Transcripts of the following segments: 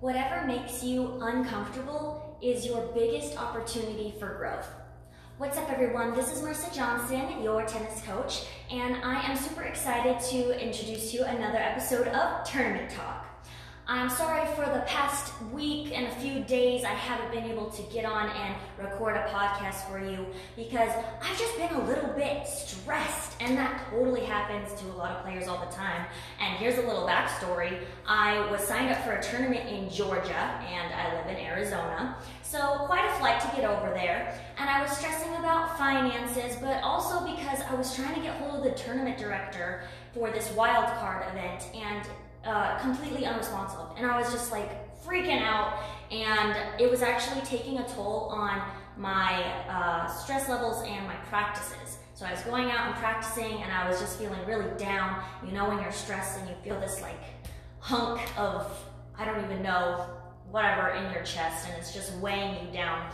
Whatever makes you uncomfortable is your biggest opportunity for growth. What's up, everyone? This is Marissa Johnson, your tennis coach, and I am super excited to introduce you another episode of Tournament Talk. I'm sorry for the past week and a few days I haven't been able to get on and record a podcast for you because I've just been a little bit stressed and that totally happens to a lot of players all the time. And here's a little backstory. I was signed up for a tournament in Georgia and I live in Arizona. So quite a flight to get over there. And I was stressing about finances, but also because I was trying to get hold of the tournament director for this wild card event and uh, completely unresponsive. And I was just like freaking out. And it was actually taking a toll on my uh, stress levels and my practices. So I was going out and practicing and I was just feeling really down. You know, when you're stressed and you feel this like hunk of, I don't even know, whatever in your chest and it's just weighing you down.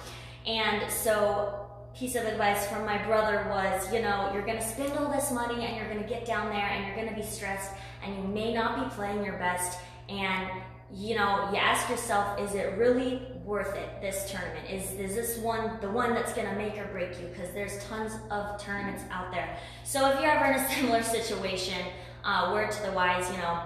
And so piece of advice from my brother was, you know, you're to spend all this money and you're to get down there and you're to be stressed and you may not be playing your best and you know, you ask yourself, is it really worth it, this tournament? Is, is this one the one that's gonna make or break you? Because there's tons of tournaments out there. So if you're ever in a similar situation, uh, word to the wise, you know,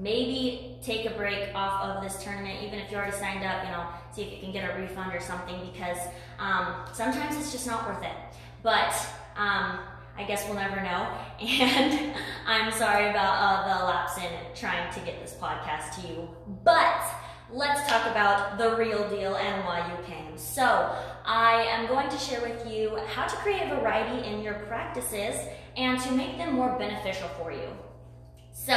maybe take a break off of this tournament, even if you already signed up, you know, see if you can get a refund or something because um, sometimes it's just not worth it. But um, I guess we'll never know. And I'm sorry about uh, the lapse in trying to get this podcast to you. But let's talk about the real deal and why you came. So, I am going to share with you how to create variety in your practices and to make them more beneficial for you. So,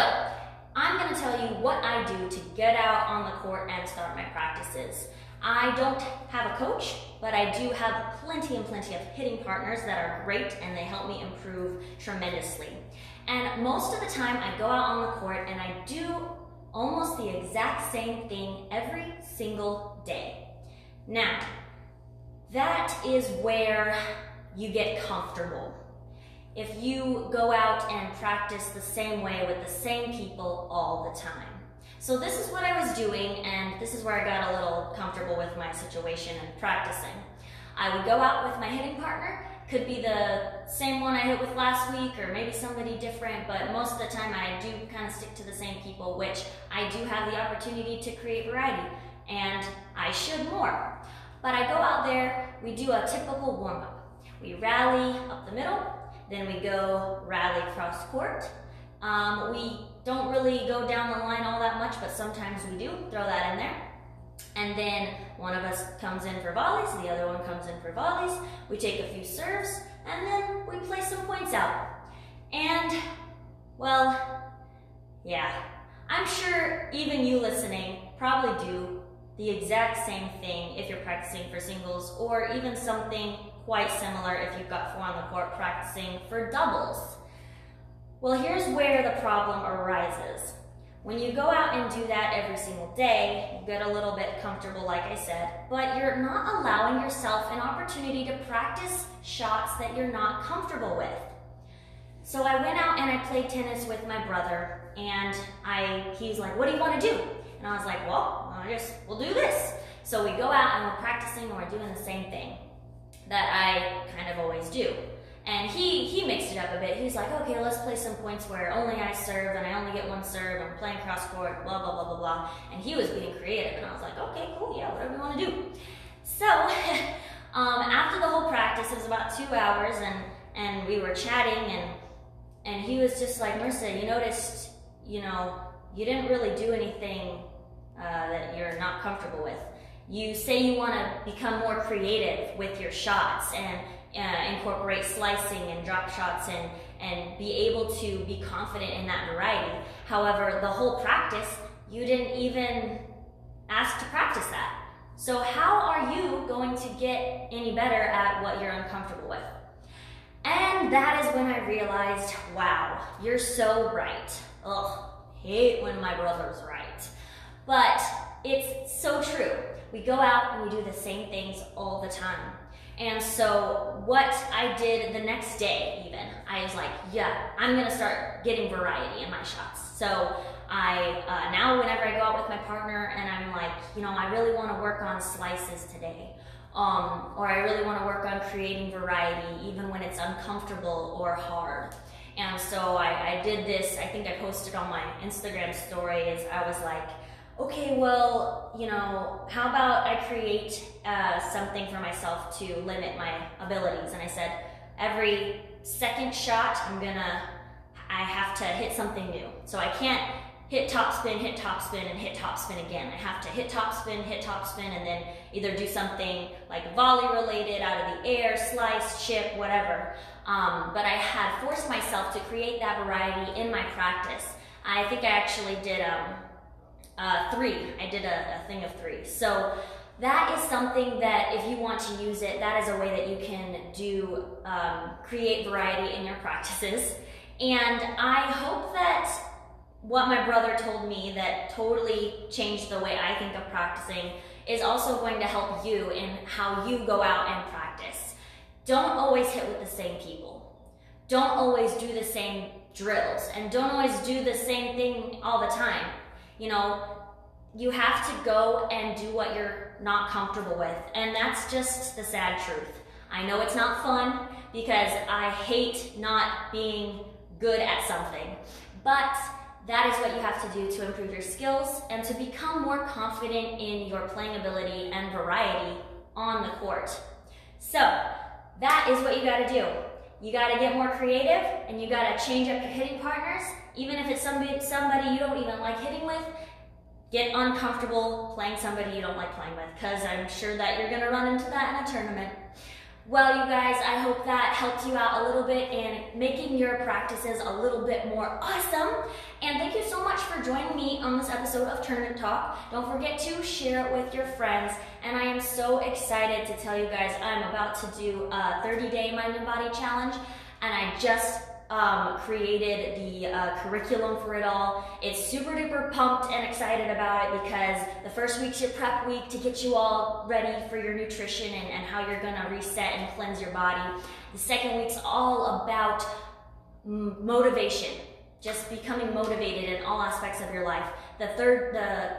I'm going to tell you what I do to get out on the court and start my practices. I don't have a coach, but I do have plenty and plenty of hitting partners that are great and they help me improve tremendously. And most of the time I go out on the court and I do almost the exact same thing every single day. Now, that is where you get comfortable. If you go out and practice the same way with the same people all the time. So this is what I was doing, and this is where I got a little comfortable with my situation and practicing. I would go out with my hitting partner, could be the same one I hit with last week or maybe somebody different, but most of the time I do kind of stick to the same people, which I do have the opportunity to create variety, and I should more. But I go out there, we do a typical warm-up. We rally up the middle, then we go rally cross court. Um, we don't really go down the line all that much, but sometimes we do. Throw that in there. And then one of us comes in for volleys, the other one comes in for volleys. We take a few serves, and then we play some points out. And, well, yeah, I'm sure even you listening probably do the exact same thing if you're practicing for singles, or even something quite similar if you've got four on the court practicing for doubles. Well, here's where the problem arises. When you go out and do that every single day, you get a little bit comfortable, like I said, but you're not allowing yourself an opportunity to practice shots that you're not comfortable with. So I went out and I played tennis with my brother, and I he's like, "What do you want to do?" And I was like, "Well, I just we'll do this." So we go out and we're practicing and we're doing the same thing that I kind of always do. And he he mixed it up a bit. He's like, okay, let's play some points where only I serve and I only get one serve. I'm playing cross court, blah blah blah blah blah. And he was being creative, and I was like, okay, cool, yeah, whatever you want to do. So um, after the whole practice, it was about two hours, and and we were chatting, and and he was just like, Marissa, you noticed, you know, you didn't really do anything uh, that you're not comfortable with. You say you want to become more creative with your shots and uh, incorporate slicing and drop shots and, and be able to be confident in that variety. However, the whole practice, you didn't even ask to practice that. So how are you going to get any better at what you're uncomfortable with? And that is when I realized, wow, you're so right. Ugh, hate when my brother's right. But it's so true. We go out and we do the same things all the time. And so what I did the next day, even, I was like, yeah, I'm gonna start getting variety in my shots. So I uh, now whenever I go out with my partner and I'm like, you know, I really want to work on slices today. Um, or I really want to work on creating variety even when it's uncomfortable or hard. And so I, I did this, I think I posted on my Instagram story is I was like, okay, well, you know, how about I create uh, something for myself to limit my abilities? And I said, every second shot, I'm gonna, I have to hit something new. So I can't hit top spin, hit top spin, and hit top spin again. I have to hit top spin, hit top spin, and then either do something like volley related, out of the air, slice, chip, whatever. Um, but I had forced myself to create that variety in my practice. I think I actually did um, uh, three. I did a, a thing of three. So that is something that if you want to use it, that is a way that you can do, um, create variety in your practices. And I hope that what my brother told me that totally changed the way I think of practicing is also going to help you in how you go out and practice. Don't always hit with the same people. Don't always do the same drills and don't always do the same thing all the time. You know, you have to go and do what you're not comfortable with. And that's just the sad truth. I know it's not fun because I hate not being good at something. But that is what you have to do to improve your skills and to become more confident in your playing ability and variety on the court. So, that is what you gotta do. You gotta get more creative and you gotta change up your hitting partners. Even if it's somebody, somebody you don't even like hitting with, get uncomfortable playing somebody you don't like playing with because I'm sure that you're gonna run into that in a tournament. Well, you guys, I hope that helped you out a little bit in making your practices a little bit more awesome. And thank you so much for joining me on this episode of Tournament Talk. Don't forget to share it with your friends. And I am so excited to tell you guys I'm about to do a 30 day mind and body challenge. And I just um, created the uh, curriculum for it all. It's super duper pumped and excited about it because the first week's your prep week to get you all ready for your nutrition and, and how you're gonna reset and cleanse your body. The second week's all about motivation, just becoming motivated in all aspects of your life. The third, the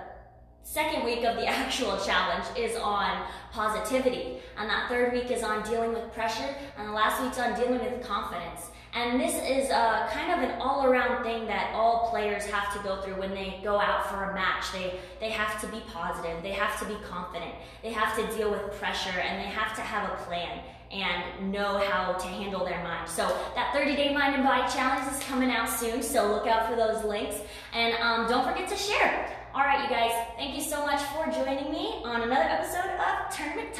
second week of the actual challenge is on positivity. And that third week is on dealing with pressure. And the last week's on dealing with confidence. And this is a, kind of an all-around thing that all players have to go through when they go out for a match. They, they have to be positive, they have to be confident, they have to deal with pressure, and they have to have a plan and know how to handle their mind. So that 30-day mind and body challenge is coming out soon, so look out for those links. And um, don't forget to share. All right, you guys, thank you so much for joining me on another episode of Tournament